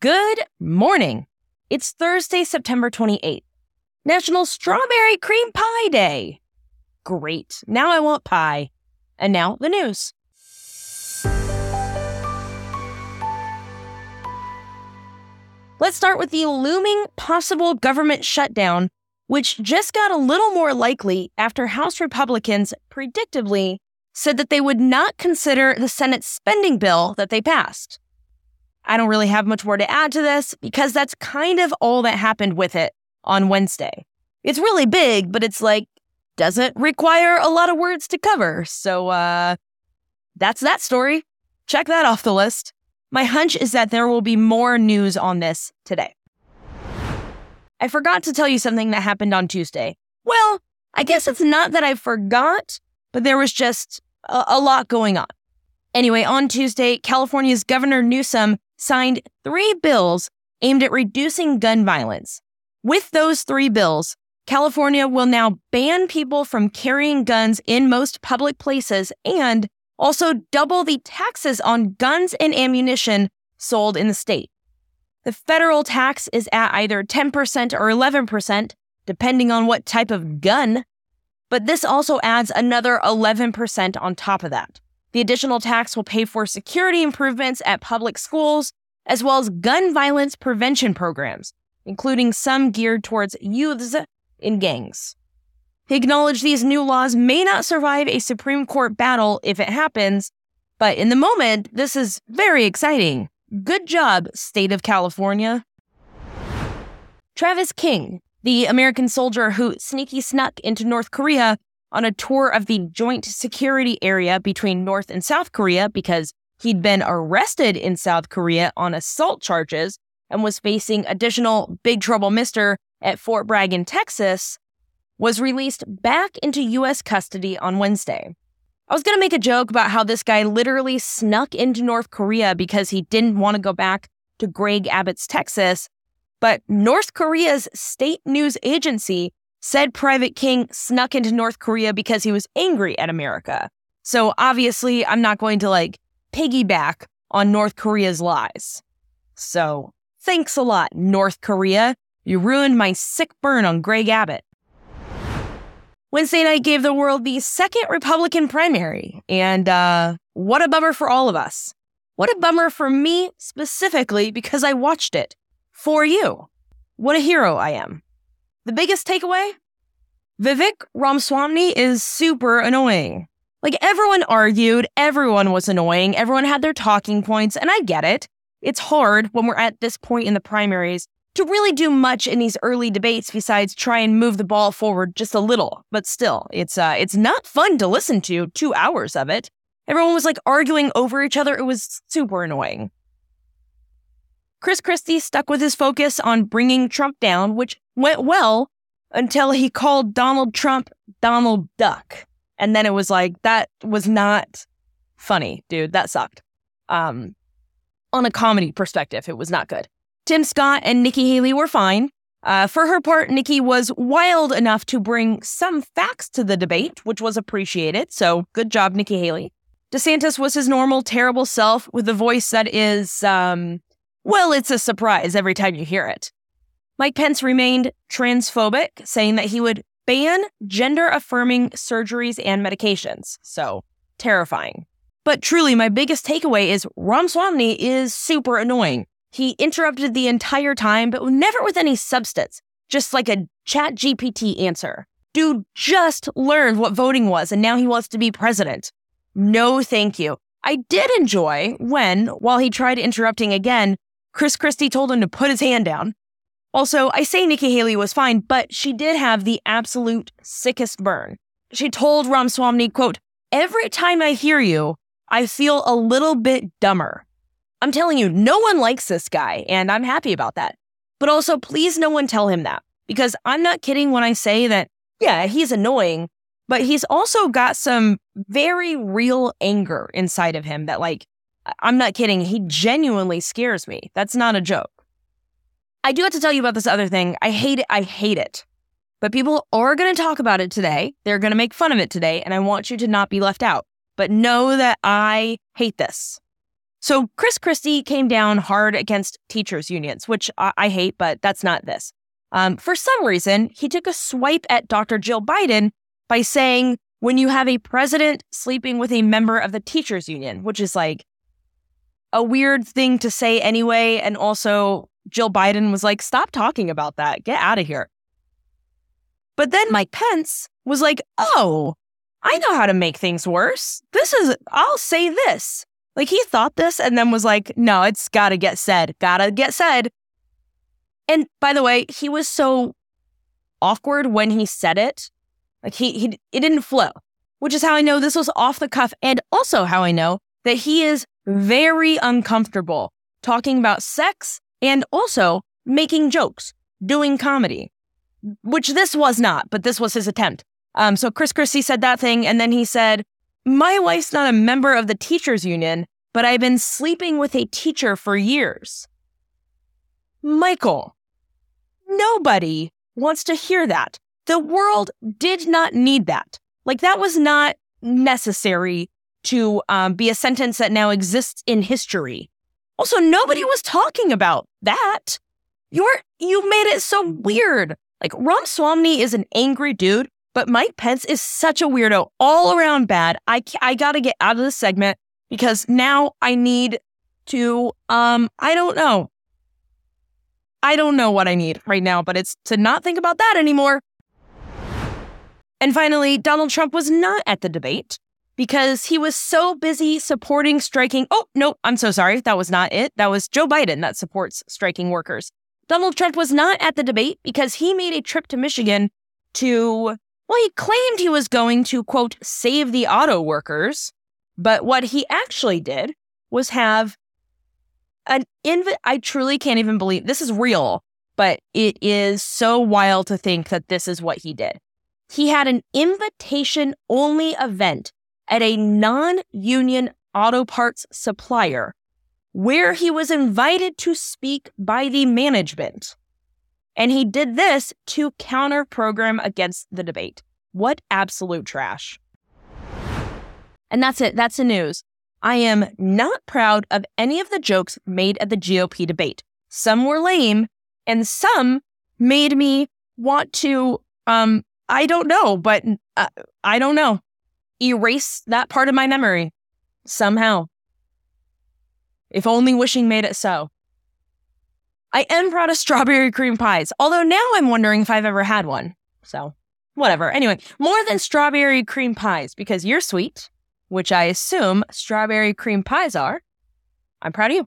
Good morning. It's Thursday, September 28th, National Strawberry Cream Pie Day. Great. Now I want pie. And now the news. Let's start with the looming possible government shutdown, which just got a little more likely after House Republicans predictably said that they would not consider the Senate spending bill that they passed. I don't really have much more to add to this because that's kind of all that happened with it on Wednesday. It's really big, but it's like, doesn't require a lot of words to cover. So, uh, that's that story. Check that off the list. My hunch is that there will be more news on this today. I forgot to tell you something that happened on Tuesday. Well, I guess it's not that I forgot, but there was just a, a lot going on. Anyway, on Tuesday, California's Governor Newsom signed three bills aimed at reducing gun violence. With those three bills, California will now ban people from carrying guns in most public places and also double the taxes on guns and ammunition sold in the state. The federal tax is at either 10% or 11%, depending on what type of gun, but this also adds another 11% on top of that. The additional tax will pay for security improvements at public schools, as well as gun violence prevention programs, including some geared towards youths in gangs. He acknowledged these new laws may not survive a Supreme Court battle if it happens, but in the moment, this is very exciting. Good job, State of California. Travis King, the American soldier who sneaky snuck into North Korea on a tour of the joint security area between North and South Korea because he'd been arrested in South Korea on assault charges and was facing additional Big Trouble Mister at Fort Bragg in Texas, was released back into U.S. custody on Wednesday. I was going to make a joke about how this guy literally snuck into North Korea because he didn't want to go back to Greg Abbott's Texas, but North Korea's state news agency said Private King snuck into North Korea because he was angry at America. So obviously, I'm not going to like piggyback on North Korea's lies. So thanks a lot, North Korea. You ruined my sick burn on Greg Abbott. Wednesday night gave the world the second Republican primary, and uh, what a bummer for all of us. What a bummer for me specifically because I watched it for you. What a hero I am. The biggest takeaway? Vivek Ramaswamy is super annoying. Like everyone argued, everyone was annoying, everyone had their talking points, and I get it. It's hard when we're at this point in the primaries to really do much in these early debates besides try and move the ball forward just a little. But still, it's uh it's not fun to listen to 2 hours of it. Everyone was like arguing over each other. It was super annoying. Chris Christie stuck with his focus on bringing Trump down, which went well until he called Donald Trump Donald Duck. And then it was like that was not funny, dude. That sucked. Um on a comedy perspective, it was not good. Tim Scott and Nikki Haley were fine. Uh, for her part, Nikki was wild enough to bring some facts to the debate, which was appreciated. So good job, Nikki Haley. DeSantis was his normal, terrible self with a voice that is, um, well, it's a surprise every time you hear it. Mike Pence remained transphobic, saying that he would ban gender affirming surgeries and medications. So terrifying. But truly, my biggest takeaway is Ramaswamy is super annoying. He interrupted the entire time, but never with any substance, just like a chat GPT answer. Dude just learned what voting was and now he wants to be president. No, thank you. I did enjoy when, while he tried interrupting again, Chris Christie told him to put his hand down. Also, I say Nikki Haley was fine, but she did have the absolute sickest burn. She told Ramaswamy, quote, Every time I hear you, I feel a little bit dumber. I'm telling you, no one likes this guy, and I'm happy about that. But also, please no one tell him that, because I'm not kidding when I say that, yeah, he's annoying, but he's also got some very real anger inside of him that, like, I'm not kidding, he genuinely scares me. That's not a joke. I do have to tell you about this other thing. I hate it. I hate it. But people are going to talk about it today. They're going to make fun of it today, and I want you to not be left out. But know that I hate this. So Chris Christie came down hard against teachers' unions, which I, I hate, but that's not this. Um, for some reason, he took a swipe at Dr. Jill Biden by saying, when you have a president sleeping with a member of the teachers' union, which is like a weird thing to say anyway. And also, Jill Biden was like, stop talking about that. Get out of here. But then Mike Pence was like, oh, I know how to make things worse. This is, I'll say this. Like he thought this and then was like, no, it's got to get said. Gotta get said. And by the way, he was so awkward when he said it. Like he, he it didn't flow, which is how I know this was off the cuff and also how I know that he is very uncomfortable talking about sex and also making jokes, doing comedy, which this was not, but this was his attempt. Um, so Chris Christie said that thing, and then he said, My wife's not a member of the teachers union, but I've been sleeping with a teacher for years. Michael, Nobody wants to hear that. The world did not need that. Like, that was not necessary to um, be a sentence that now exists in history. Also, nobody was talking about that. You're, you made it so weird. Like, Ramaswamy is an angry dude, but Mike Pence is such a weirdo, all around bad. I, I gotta get out of this segment because now I need to, um, I don't know. I don't know what I need right now, but it's to not think about that anymore. And finally, Donald Trump was not at the debate because he was so busy supporting striking. Oh, no, I'm so sorry. That was not it. That was Joe Biden that supports striking workers. Donald Trump was not at the debate because he made a trip to Michigan to, well, he claimed he was going to, quote, save the auto workers. But what he actually did was have an inv- I truly can't even believe this is real, but it is so wild to think that this is what he did. He had an invitation only event at a non union auto parts supplier where he was invited to speak by the management. And he did this to counter program against the debate. What absolute trash. And that's it. That's the news. I am not proud of any of the jokes made at the GOP debate. Some were lame and some made me want to, um, I don't know, but uh, I don't know, erase that part of my memory somehow. If only wishing made it so. I am proud of strawberry cream pies, although now I'm wondering if I've ever had one. So, whatever. Anyway, more than strawberry cream pies because you're sweet which I assume strawberry cream pies are, I'm proud of you.